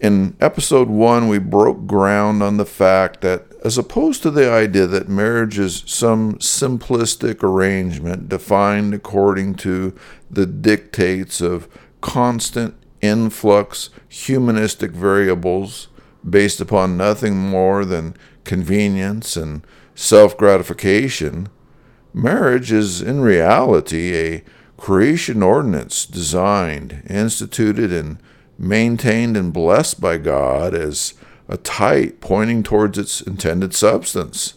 In episode one, we broke ground on the fact that, as opposed to the idea that marriage is some simplistic arrangement defined according to the dictates of constant influx humanistic variables based upon nothing more than convenience and self gratification, marriage is in reality a creation ordinance designed, instituted, and maintained and blessed by God as a type pointing towards its intended substance.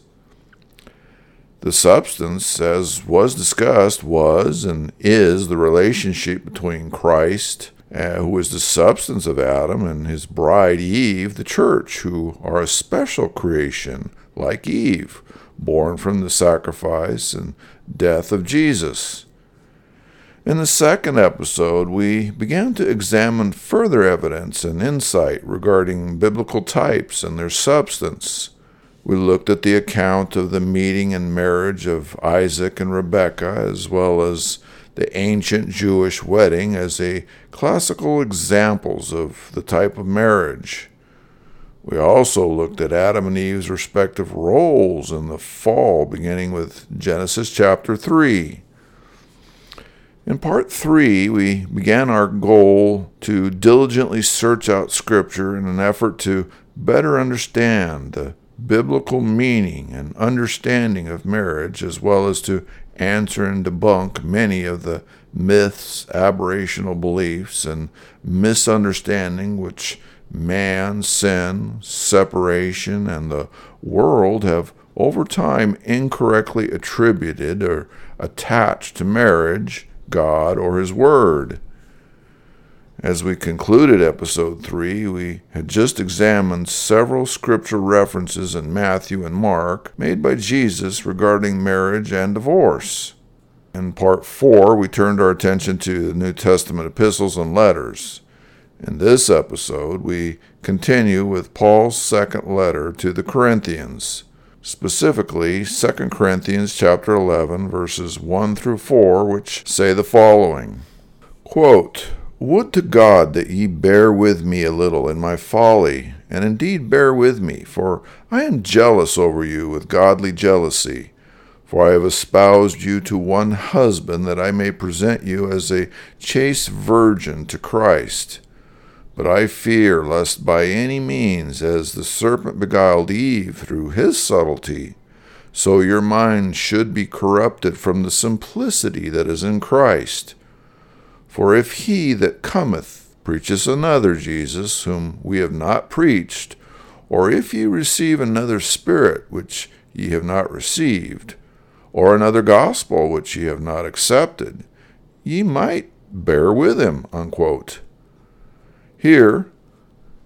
The substance, as was discussed, was and is the relationship between Christ, uh, who is the substance of Adam, and his bride Eve, the church, who are a special creation, like Eve, born from the sacrifice and death of Jesus. In the second episode, we began to examine further evidence and insight regarding biblical types and their substance. We looked at the account of the meeting and marriage of Isaac and Rebekah, as well as the ancient Jewish wedding, as a classical examples of the type of marriage. We also looked at Adam and Eve's respective roles in the fall, beginning with Genesis chapter 3. In part three, we began our goal to diligently search out Scripture in an effort to better understand the biblical meaning and understanding of marriage, as well as to answer and debunk many of the myths, aberrational beliefs, and misunderstanding which man, sin, separation, and the world have over time incorrectly attributed or attached to marriage God or His Word. As we concluded episode 3, we had just examined several scripture references in Matthew and Mark made by Jesus regarding marriage and divorce. In part four, we turned our attention to the New Testament epistles and letters. In this episode, we continue with Paul's second letter to the Corinthians, specifically 2 Corinthians chapter 11 verses 1 through 4, which say the following: Quote, "Would to God that ye bear with me a little in my folly, and indeed bear with me, for I am jealous over you with godly jealousy." For I have espoused you to one husband, that I may present you as a chaste virgin to Christ. But I fear lest by any means, as the serpent beguiled Eve through his subtlety, so your mind should be corrupted from the simplicity that is in Christ. For if he that cometh preaches another Jesus, whom we have not preached, or if ye receive another Spirit, which ye have not received, or another gospel which ye have not accepted, ye might bear with him. Unquote. Here,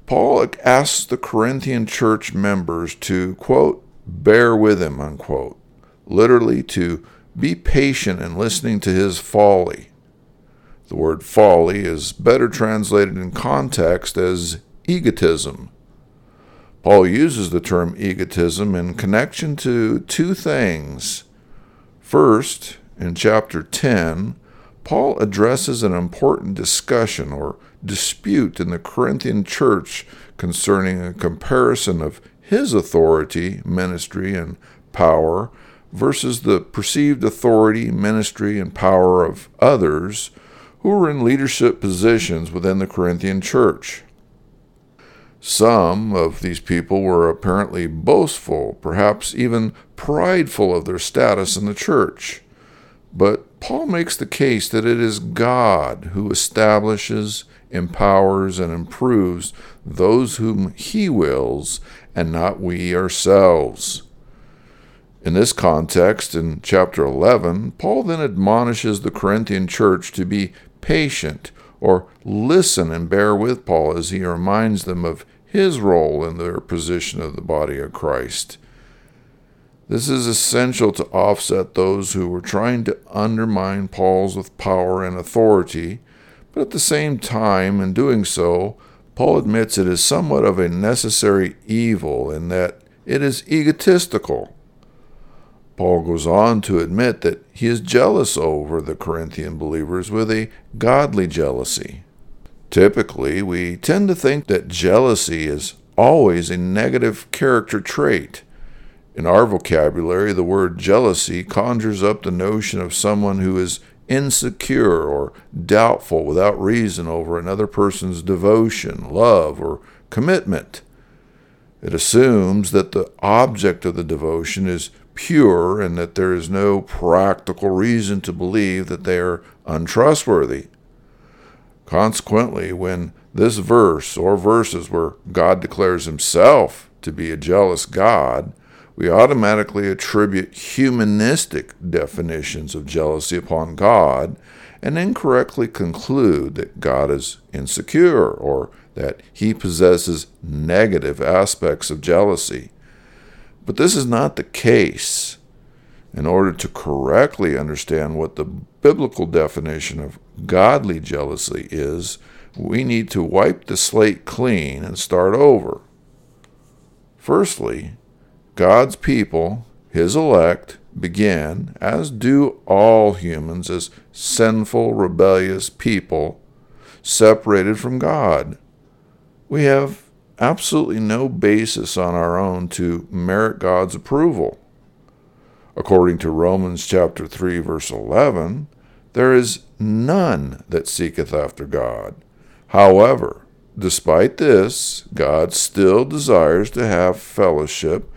Paul asks the Corinthian church members to, quote, bear with him, unquote, literally to be patient in listening to his folly. The word folly is better translated in context as egotism. Paul uses the term egotism in connection to two things First, in chapter 10, Paul addresses an important discussion or dispute in the Corinthian church concerning a comparison of his authority, ministry, and power versus the perceived authority, ministry, and power of others who were in leadership positions within the Corinthian church. Some of these people were apparently boastful, perhaps even prideful of their status in the church. But Paul makes the case that it is God who establishes, empowers, and improves those whom he wills, and not we ourselves. In this context, in chapter 11, Paul then admonishes the Corinthian church to be patient or listen and bear with Paul as he reminds them of his role in their position of the body of Christ. This is essential to offset those who were trying to undermine Paul's with power and authority, but at the same time, in doing so, Paul admits it is somewhat of a necessary evil in that it is egotistical. Paul goes on to admit that he is jealous over the Corinthian believers with a godly jealousy. Typically, we tend to think that jealousy is always a negative character trait. In our vocabulary, the word jealousy conjures up the notion of someone who is insecure or doubtful without reason over another person's devotion, love, or commitment. It assumes that the object of the devotion is pure and that there is no practical reason to believe that they are untrustworthy. Consequently, when this verse or verses where God declares himself to be a jealous God, we automatically attribute humanistic definitions of jealousy upon God and incorrectly conclude that God is insecure or that he possesses negative aspects of jealousy. But this is not the case. In order to correctly understand what the biblical definition of godly jealousy is, we need to wipe the slate clean and start over. Firstly, God's people, his elect, began, as do all humans, as sinful, rebellious people separated from God. We have absolutely no basis on our own to merit God's approval. According to Romans chapter 3 verse 11, there is none that seeketh after God. However, despite this, God still desires to have fellowship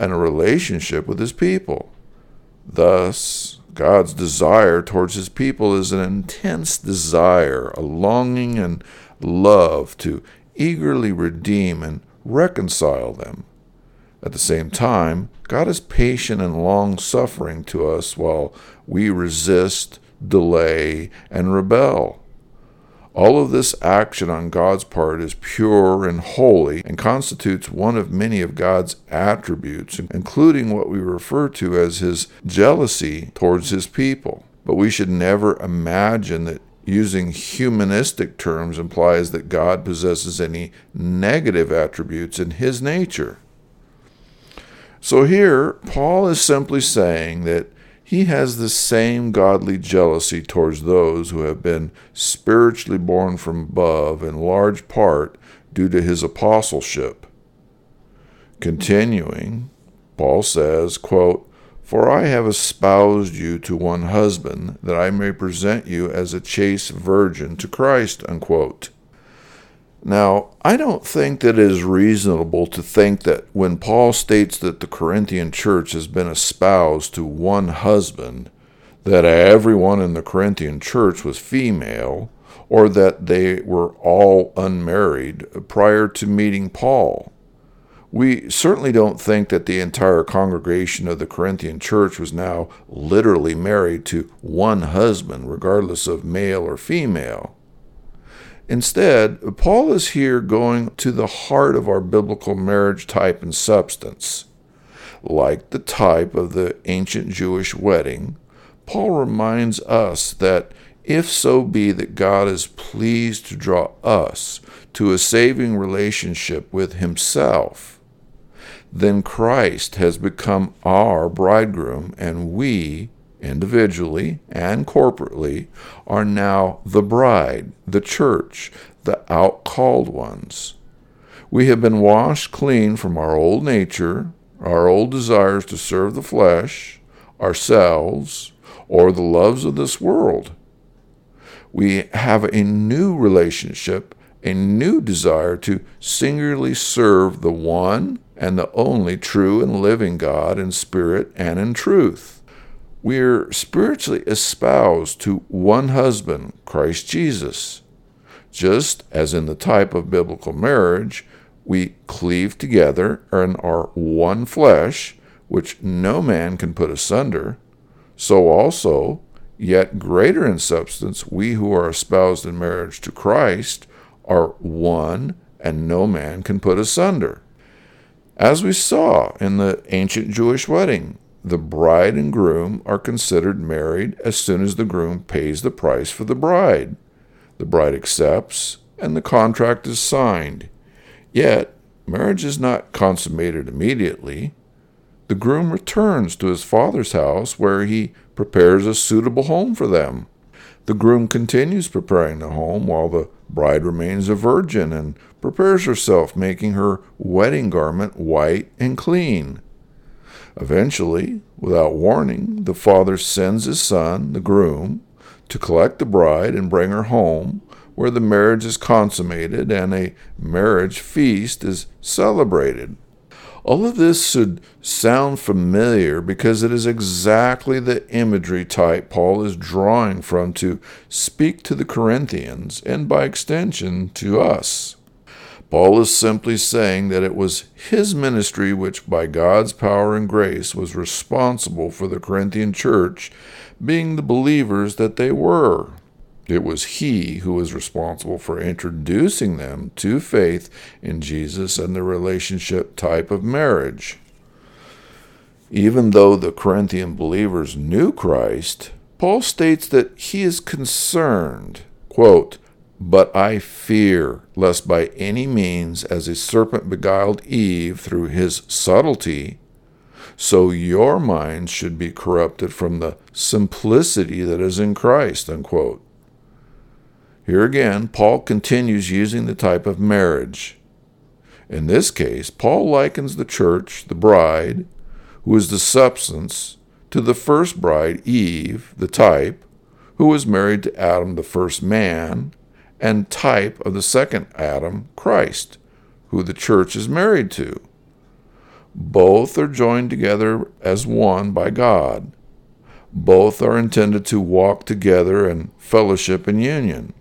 and a relationship with his people. Thus, God's desire towards his people is an intense desire, a longing and love to eagerly redeem and reconcile them. At the same time, God is patient and long suffering to us while we resist, delay, and rebel. All of this action on God's part is pure and holy and constitutes one of many of God's attributes, including what we refer to as his jealousy towards his people. but we should never imagine that using humanistic terms implies that God possesses any negative attributes in his nature. So here, Paul is simply saying that he has the same godly jealousy towards those who have been spiritually born from above, in large part due to his apostleship. Continuing, Paul says, quote, For I have espoused you to one husband, that I may present you as a chaste virgin to Christ. Unquote. Now, I don't think that it is reasonable to think that when Paul states that the Corinthian church has been espoused to one husband, that everyone in the Corinthian church was female, or that they were all unmarried prior to meeting Paul. We certainly don't think that the entire congregation of the Corinthian church was now literally married to one husband, regardless of male or female. Instead, Paul is here going to the heart of our biblical marriage type and substance. Like the type of the ancient Jewish wedding, Paul reminds us that if so be that God is pleased to draw us to a saving relationship with Himself, then Christ has become our bridegroom, and we, individually and corporately, are now the bride, the church, the outcalled ones. We have been washed clean from our old nature, our old desires to serve the flesh, ourselves, or the loves of this world. We have a new relationship, a new desire to singularly serve the one and the only true and living God in spirit and in truth. We're spiritually espoused to one husband, Christ Jesus. Just as in the type of biblical marriage, we cleave together and are one flesh, which no man can put asunder, so also, yet greater in substance, we who are espoused in marriage to Christ are one, and no man can put asunder. As we saw in the ancient Jewish wedding, the bride and groom are considered married as soon as the groom pays the price for the bride. The bride accepts, and the contract is signed. Yet, marriage is not consummated immediately. The groom returns to his father's house where he prepares a suitable home for them. The groom continues preparing the home while the bride remains a virgin and prepares herself, making her wedding garment white and clean. Eventually, without warning, the father sends his son, the groom, to collect the bride and bring her home, where the marriage is consummated and a marriage feast is celebrated. All of this should sound familiar because it is exactly the imagery type Paul is drawing from to speak to the Corinthians and by extension to us. Paul is simply saying that it was his ministry which, by God's power and grace, was responsible for the Corinthian church being the believers that they were. It was he who was responsible for introducing them to faith in Jesus and the relationship type of marriage. Even though the Corinthian believers knew Christ, Paul states that he is concerned, quote, but I fear lest by any means, as a serpent beguiled Eve through his subtlety, so your minds should be corrupted from the simplicity that is in Christ. Unquote. Here again, Paul continues using the type of marriage. In this case, Paul likens the church, the bride, who is the substance, to the first bride, Eve, the type, who was married to Adam, the first man, and type of the second Adam, Christ, who the church is married to. Both are joined together as one by God. Both are intended to walk together in fellowship and union.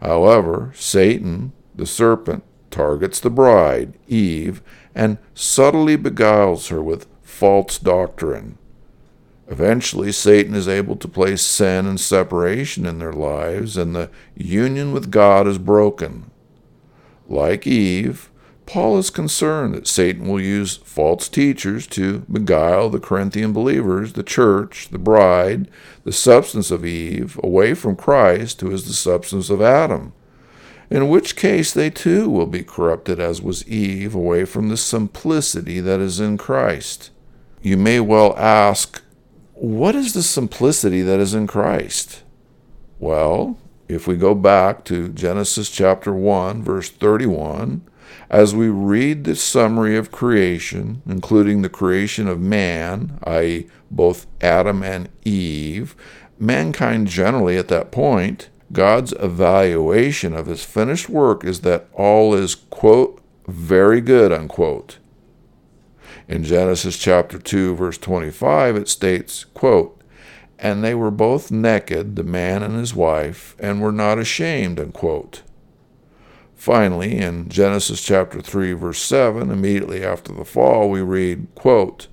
However, Satan, the serpent, targets the bride, Eve, and subtly beguiles her with false doctrine. Eventually, Satan is able to place sin and separation in their lives, and the union with God is broken. Like Eve, Paul is concerned that Satan will use false teachers to beguile the Corinthian believers, the church, the bride, the substance of Eve, away from Christ, who is the substance of Adam, in which case they too will be corrupted as was Eve, away from the simplicity that is in Christ. You may well ask, what is the simplicity that is in Christ? Well, if we go back to Genesis chapter 1, verse 31, as we read the summary of creation, including the creation of man, i.e., both Adam and Eve, mankind generally at that point, God's evaluation of his finished work is that all is, quote, very good, unquote. In Genesis chapter 2, verse 25, it states, quote, And they were both naked, the man and his wife, and were not ashamed, unquote. Finally, in Genesis chapter 3, verse 7, immediately after the fall, we read, quote,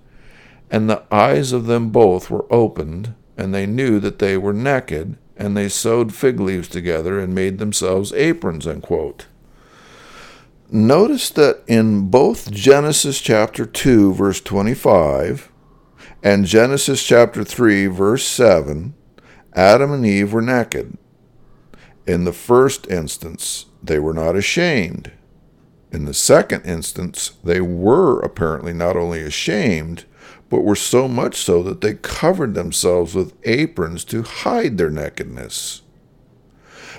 And the eyes of them both were opened, and they knew that they were naked, and they sewed fig leaves together and made themselves aprons. Unquote. Notice that in both Genesis chapter 2, verse 25, and Genesis chapter 3, verse 7, Adam and Eve were naked. In the first instance, they were not ashamed. In the second instance, they were apparently not only ashamed, but were so much so that they covered themselves with aprons to hide their nakedness.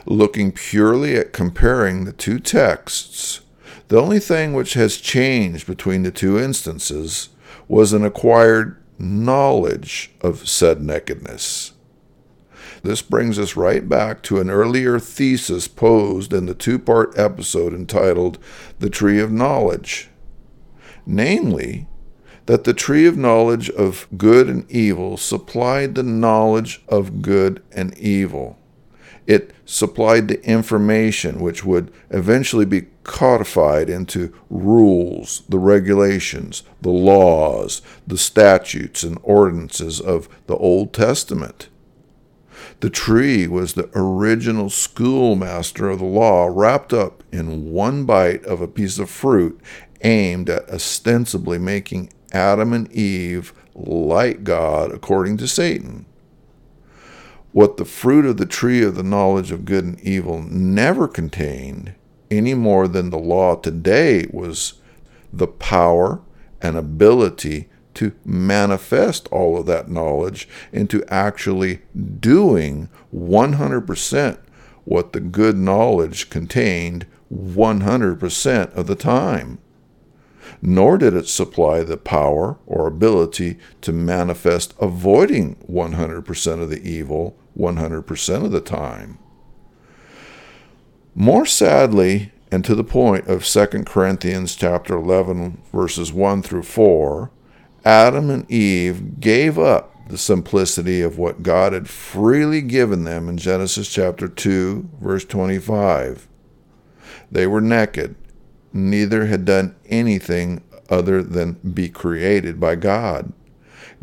Looking purely at comparing the two texts, the only thing which has changed between the two instances was an acquired knowledge of said nakedness. This brings us right back to an earlier thesis posed in the two part episode entitled The Tree of Knowledge. Namely, that the tree of knowledge of good and evil supplied the knowledge of good and evil. It supplied the information which would eventually be codified into rules, the regulations, the laws, the statutes, and ordinances of the Old Testament. The tree was the original schoolmaster of the law wrapped up in one bite of a piece of fruit aimed at ostensibly making Adam and Eve like God according to Satan. What the fruit of the tree of the knowledge of good and evil never contained, any more than the law today, was the power and ability to manifest all of that knowledge into actually doing 100% what the good knowledge contained 100% of the time. Nor did it supply the power or ability to manifest avoiding 100% of the evil 100% of the time. More sadly, and to the point of 2 Corinthians chapter 11 verses 1 through 4, Adam and Eve gave up the simplicity of what God had freely given them in Genesis chapter 2, verse 25. They were naked, neither had done anything other than be created by God.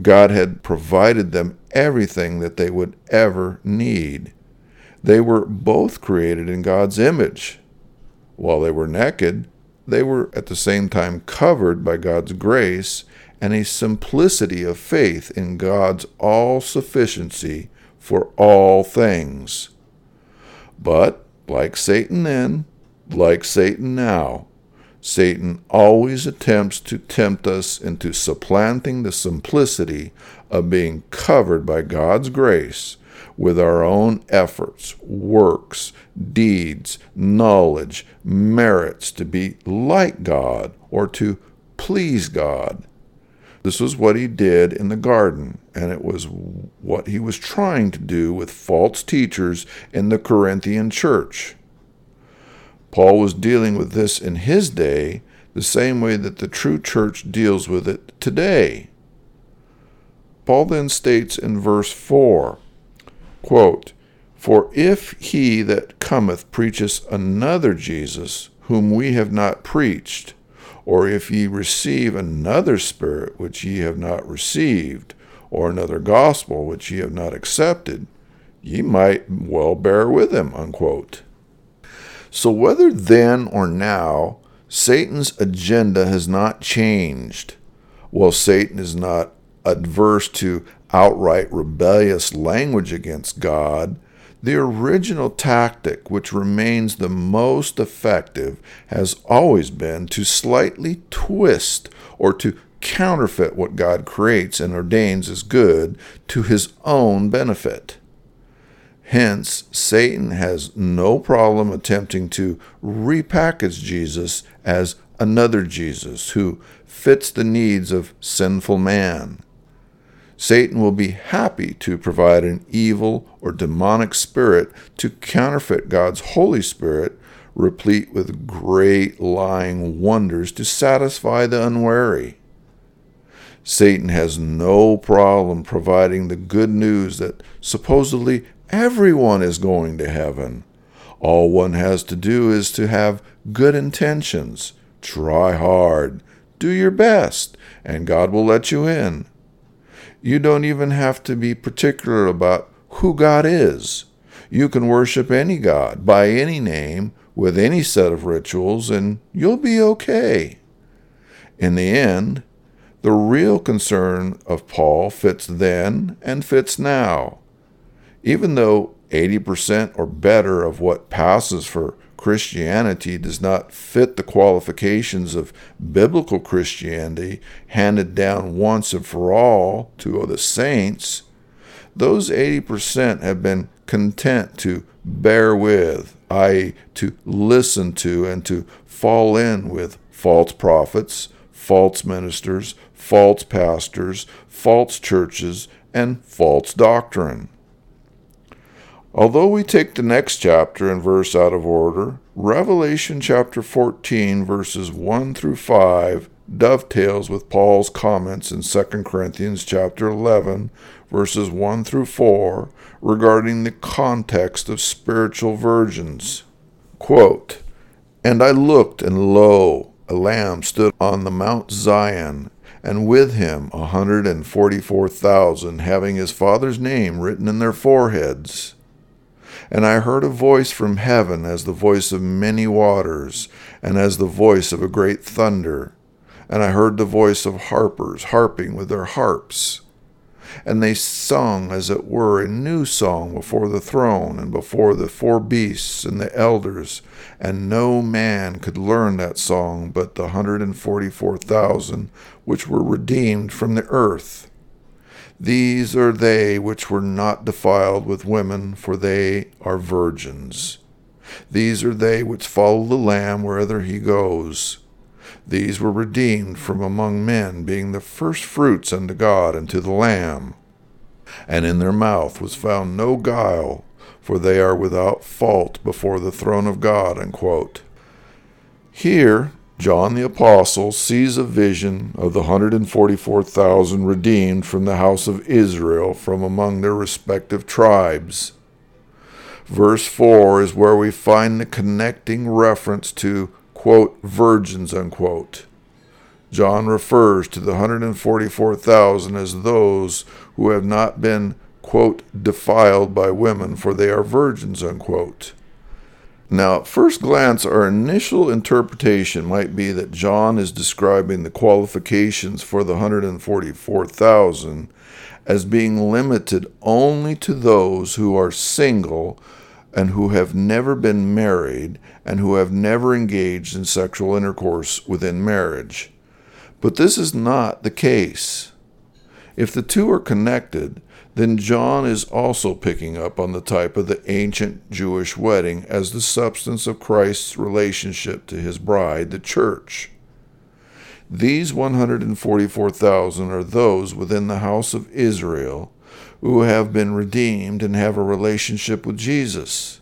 God had provided them everything that they would ever need. They were both created in God's image. While they were naked, they were at the same time covered by God's grace and a simplicity of faith in God's all sufficiency for all things. But, like Satan then, like Satan now, Satan always attempts to tempt us into supplanting the simplicity of being covered by God's grace with our own efforts, works, deeds, knowledge, merits to be like God or to please God. This was what he did in the garden, and it was what he was trying to do with false teachers in the Corinthian church. Paul was dealing with this in his day the same way that the true church deals with it today. Paul then states in verse 4 quote, For if he that cometh preacheth another Jesus, whom we have not preached, or if ye receive another spirit which ye have not received, or another gospel which ye have not accepted, ye might well bear with him. Unquote. So whether then or now Satan's agenda has not changed. While Satan is not adverse to outright rebellious language against God, the original tactic, which remains the most effective, has always been to slightly twist or to counterfeit what God creates and ordains as good to his own benefit. Hence, Satan has no problem attempting to repackage Jesus as another Jesus who fits the needs of sinful man. Satan will be happy to provide an evil or demonic spirit to counterfeit God's Holy Spirit, replete with great lying wonders to satisfy the unwary. Satan has no problem providing the good news that supposedly everyone is going to heaven. All one has to do is to have good intentions, try hard, do your best, and God will let you in. You don't even have to be particular about who God is. You can worship any God by any name with any set of rituals, and you'll be okay. In the end, the real concern of Paul fits then and fits now. Even though 80% or better of what passes for Christianity does not fit the qualifications of biblical Christianity handed down once and for all to the saints, those 80% have been content to bear with, i.e., to listen to and to fall in with false prophets, false ministers, false pastors, false churches, and false doctrine. Although we take the next chapter and verse out of order, Revelation chapter 14, verses 1 through 5, dovetails with Paul's comments in 2 Corinthians chapter 11, verses 1 through 4, regarding the context of spiritual virgins. Quote, And I looked, and lo, a lamb stood on the Mount Zion, and with him a hundred and forty four thousand, having his father's name written in their foreheads. And I heard a voice from heaven as the voice of many waters, and as the voice of a great thunder. And I heard the voice of harpers harping with their harps. And they sung, as it were, a new song before the throne, and before the four beasts and the elders. And no man could learn that song but the hundred and forty four thousand which were redeemed from the earth. These are they which were not defiled with women, for they are virgins. These are they which follow the Lamb wherever he goes. These were redeemed from among men, being the firstfruits unto God and to the Lamb. And in their mouth was found no guile, for they are without fault before the throne of God. Unquote. Here, John the Apostle sees a vision of the 144,000 redeemed from the house of Israel from among their respective tribes. Verse 4 is where we find the connecting reference to, quote, virgins, unquote. John refers to the 144,000 as those who have not been, quote, defiled by women, for they are virgins, unquote. Now, at first glance, our initial interpretation might be that John is describing the qualifications for the 144,000 as being limited only to those who are single and who have never been married and who have never engaged in sexual intercourse within marriage. But this is not the case. If the two are connected, then John is also picking up on the type of the ancient Jewish wedding as the substance of Christ's relationship to his bride, the church. These 144,000 are those within the house of Israel who have been redeemed and have a relationship with Jesus.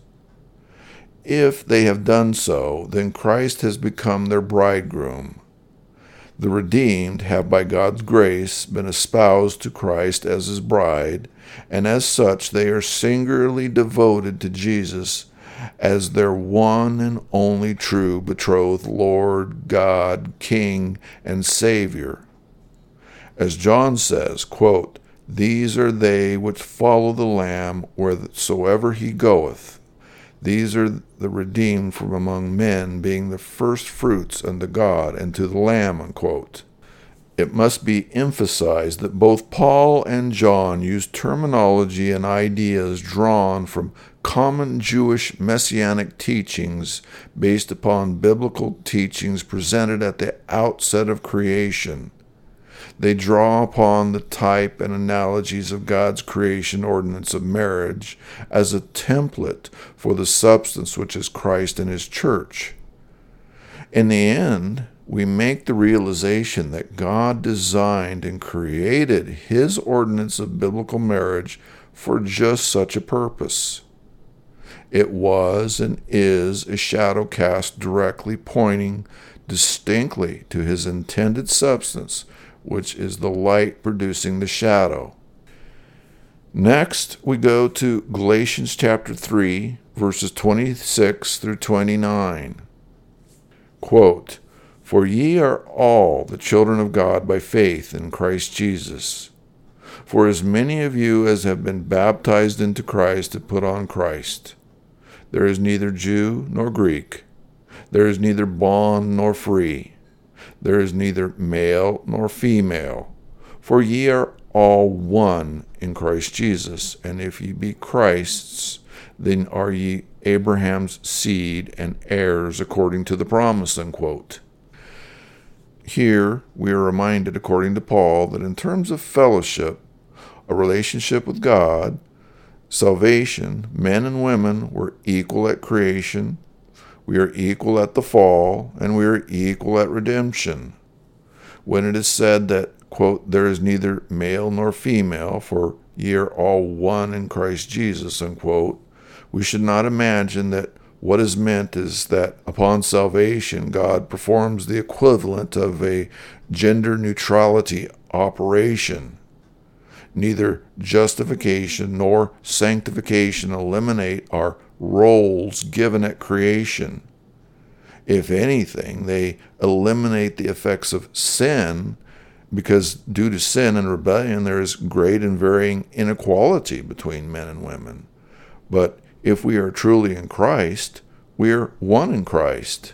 If they have done so, then Christ has become their bridegroom the redeemed have by God's grace been espoused to Christ as his bride, and as such they are singularly devoted to Jesus as their one and only true betrothed Lord, God, King, and Savior. As John says, quote, These are they which follow the Lamb wheresoever he goeth. These are the redeemed from among men, being the first fruits unto God and to the Lamb. Unquote. It must be emphasized that both Paul and John used terminology and ideas drawn from common Jewish messianic teachings based upon biblical teachings presented at the outset of creation. They draw upon the type and analogies of God's creation ordinance of marriage as a template for the substance which is Christ and His church. In the end, we make the realization that God designed and created His ordinance of biblical marriage for just such a purpose. It was and is a shadow cast directly pointing distinctly to His intended substance, which is the light producing the shadow. Next, we go to Galatians chapter 3, verses 26 through 29. Quote, for ye are all the children of God by faith in Christ Jesus. For as many of you as have been baptized into Christ have put on Christ. There is neither Jew nor Greek. There is neither bond nor free. There is neither male nor female. For ye are all one in Christ Jesus. And if ye be Christ's, then are ye Abraham's seed and heirs according to the promise. Unquote. Here, we are reminded, according to Paul, that in terms of fellowship, a relationship with God, salvation, men and women were equal at creation, we are equal at the fall, and we are equal at redemption. When it is said that, quote, there is neither male nor female, for ye are all one in Christ Jesus, unquote, we should not imagine that what is meant is that upon salvation, God performs the equivalent of a gender neutrality operation. Neither justification nor sanctification eliminate our roles given at creation. If anything, they eliminate the effects of sin because due to sin and rebellion, there is great and varying inequality between men and women. But if we are truly in Christ, we are one in Christ.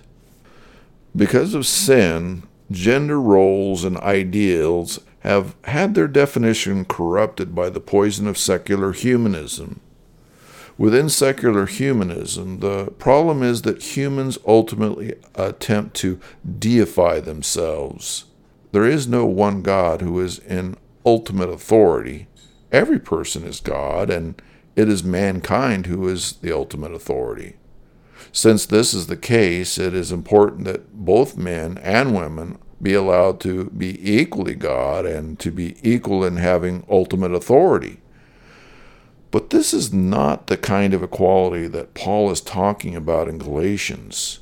Because of sin, gender roles and ideals have had their definition corrupted by the poison of secular humanism. Within secular humanism, the problem is that humans ultimately attempt to deify themselves. There is no one God who is in ultimate authority. Every person is God, and it is mankind who is the ultimate authority. Since this is the case, it is important that both men and women be allowed to be equally God and to be equal in having ultimate authority. But this is not the kind of equality that Paul is talking about in Galatians.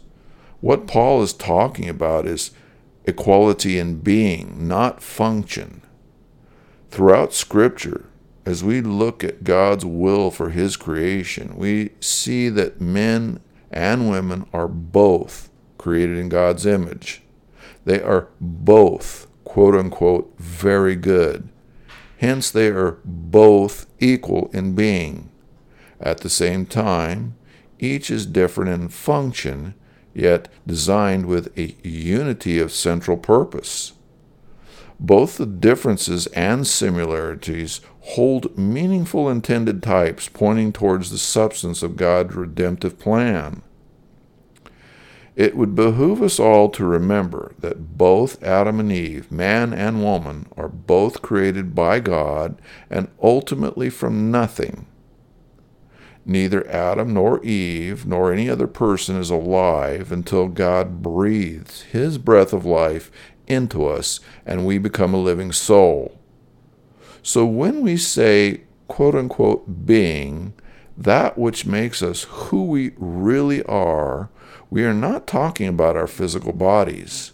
What Paul is talking about is equality in being, not function. Throughout Scripture, as we look at God's will for His creation, we see that men and women are both created in God's image. They are both, quote unquote, very good. Hence, they are both equal in being. At the same time, each is different in function, yet designed with a unity of central purpose. Both the differences and similarities hold meaningful intended types pointing towards the substance of God's redemptive plan. It would behoove us all to remember that both Adam and Eve, man and woman, are both created by God and ultimately from nothing. Neither Adam nor Eve nor any other person is alive until God breathes his breath of life into us and we become a living soul. So when we say, quote unquote, being, that which makes us who we really are, we are not talking about our physical bodies.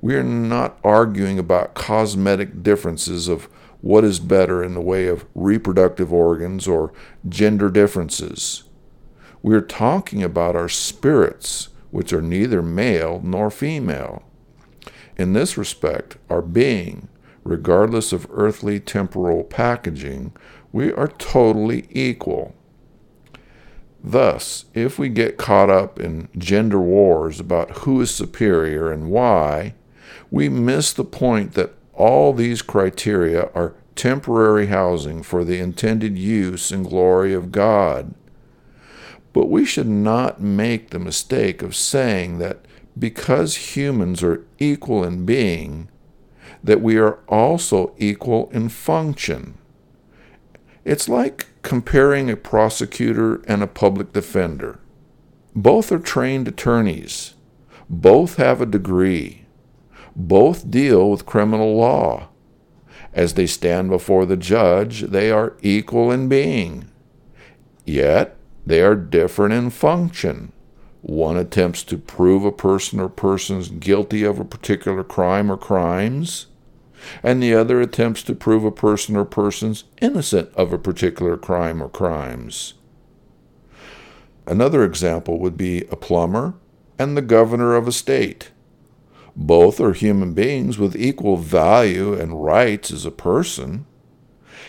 We are not arguing about cosmetic differences of what is better in the way of reproductive organs or gender differences. We are talking about our spirits, which are neither male nor female. In this respect, our being, regardless of earthly temporal packaging, we are totally equal. Thus, if we get caught up in gender wars about who is superior and why, we miss the point that all these criteria are temporary housing for the intended use and glory of God. But we should not make the mistake of saying that because humans are equal in being, that we are also equal in function. It's like comparing a prosecutor and a public defender. Both are trained attorneys. Both have a degree. Both deal with criminal law. As they stand before the judge, they are equal in being. Yet, they are different in function. One attempts to prove a person or persons guilty of a particular crime or crimes, and the other attempts to prove a person or persons innocent of a particular crime or crimes. Another example would be a plumber and the governor of a state. Both are human beings with equal value and rights as a person.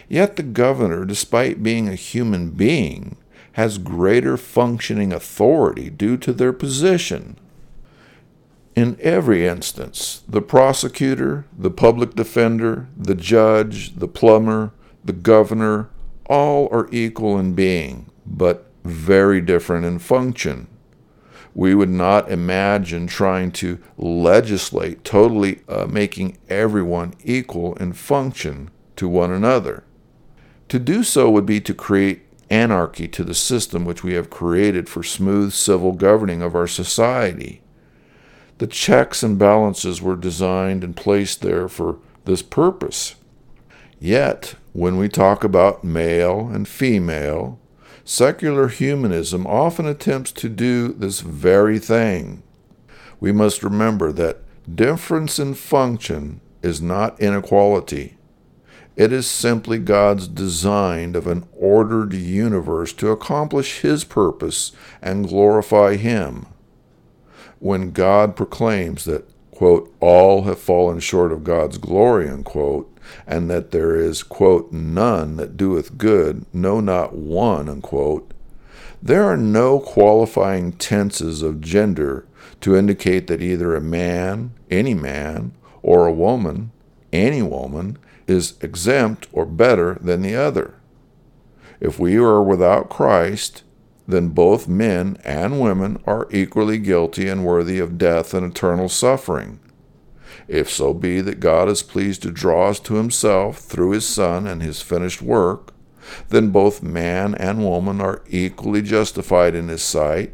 Yet the governor, despite being a human being, has greater functioning authority due to their position. In every instance, the prosecutor, the public defender, the judge, the plumber, the governor, all are equal in being, but very different in function we would not imagine trying to legislate, totally uh, making everyone equal in function to one another. To do so would be to create anarchy to the system which we have created for smooth civil governing of our society. The checks and balances were designed and placed there for this purpose. Yet, when we talk about male and female, Secular humanism often attempts to do this very thing. We must remember that difference in function is not inequality. It is simply God's design of an ordered universe to accomplish His purpose and glorify Him. When God proclaims that, quote, all have fallen short of God's glory, unquote, and that there is, quote, none that doeth good, no, not one, unquote, there are no qualifying tenses of gender to indicate that either a man, any man, or a woman, any woman, is exempt or better than the other. If we are without Christ, then both men and women are equally guilty and worthy of death and eternal suffering if so be that God is pleased to draw us to himself through his Son and his finished work, then both man and woman are equally justified in his sight,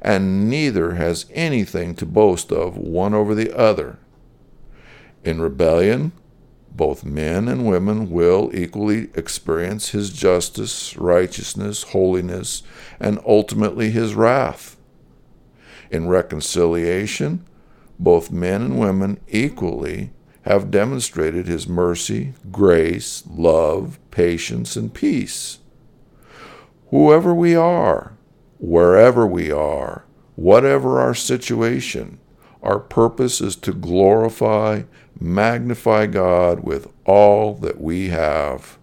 and neither has anything to boast of one over the other. In rebellion, both men and women will equally experience his justice, righteousness, holiness, and ultimately his wrath. In reconciliation, both men and women equally have demonstrated his mercy, grace, love, patience, and peace. Whoever we are, wherever we are, whatever our situation, our purpose is to glorify, magnify God with all that we have.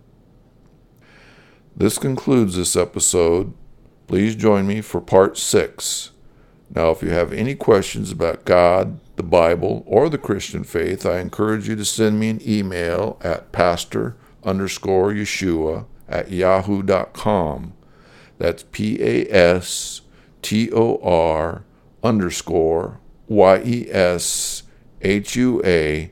This concludes this episode. Please join me for part six. Now, if you have any questions about God, the Bible, or the Christian faith, I encourage you to send me an email at pastor underscore Yeshua at yahoo.com. That's P A S T O R underscore Y E S H U A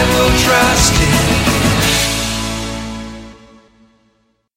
I will trust in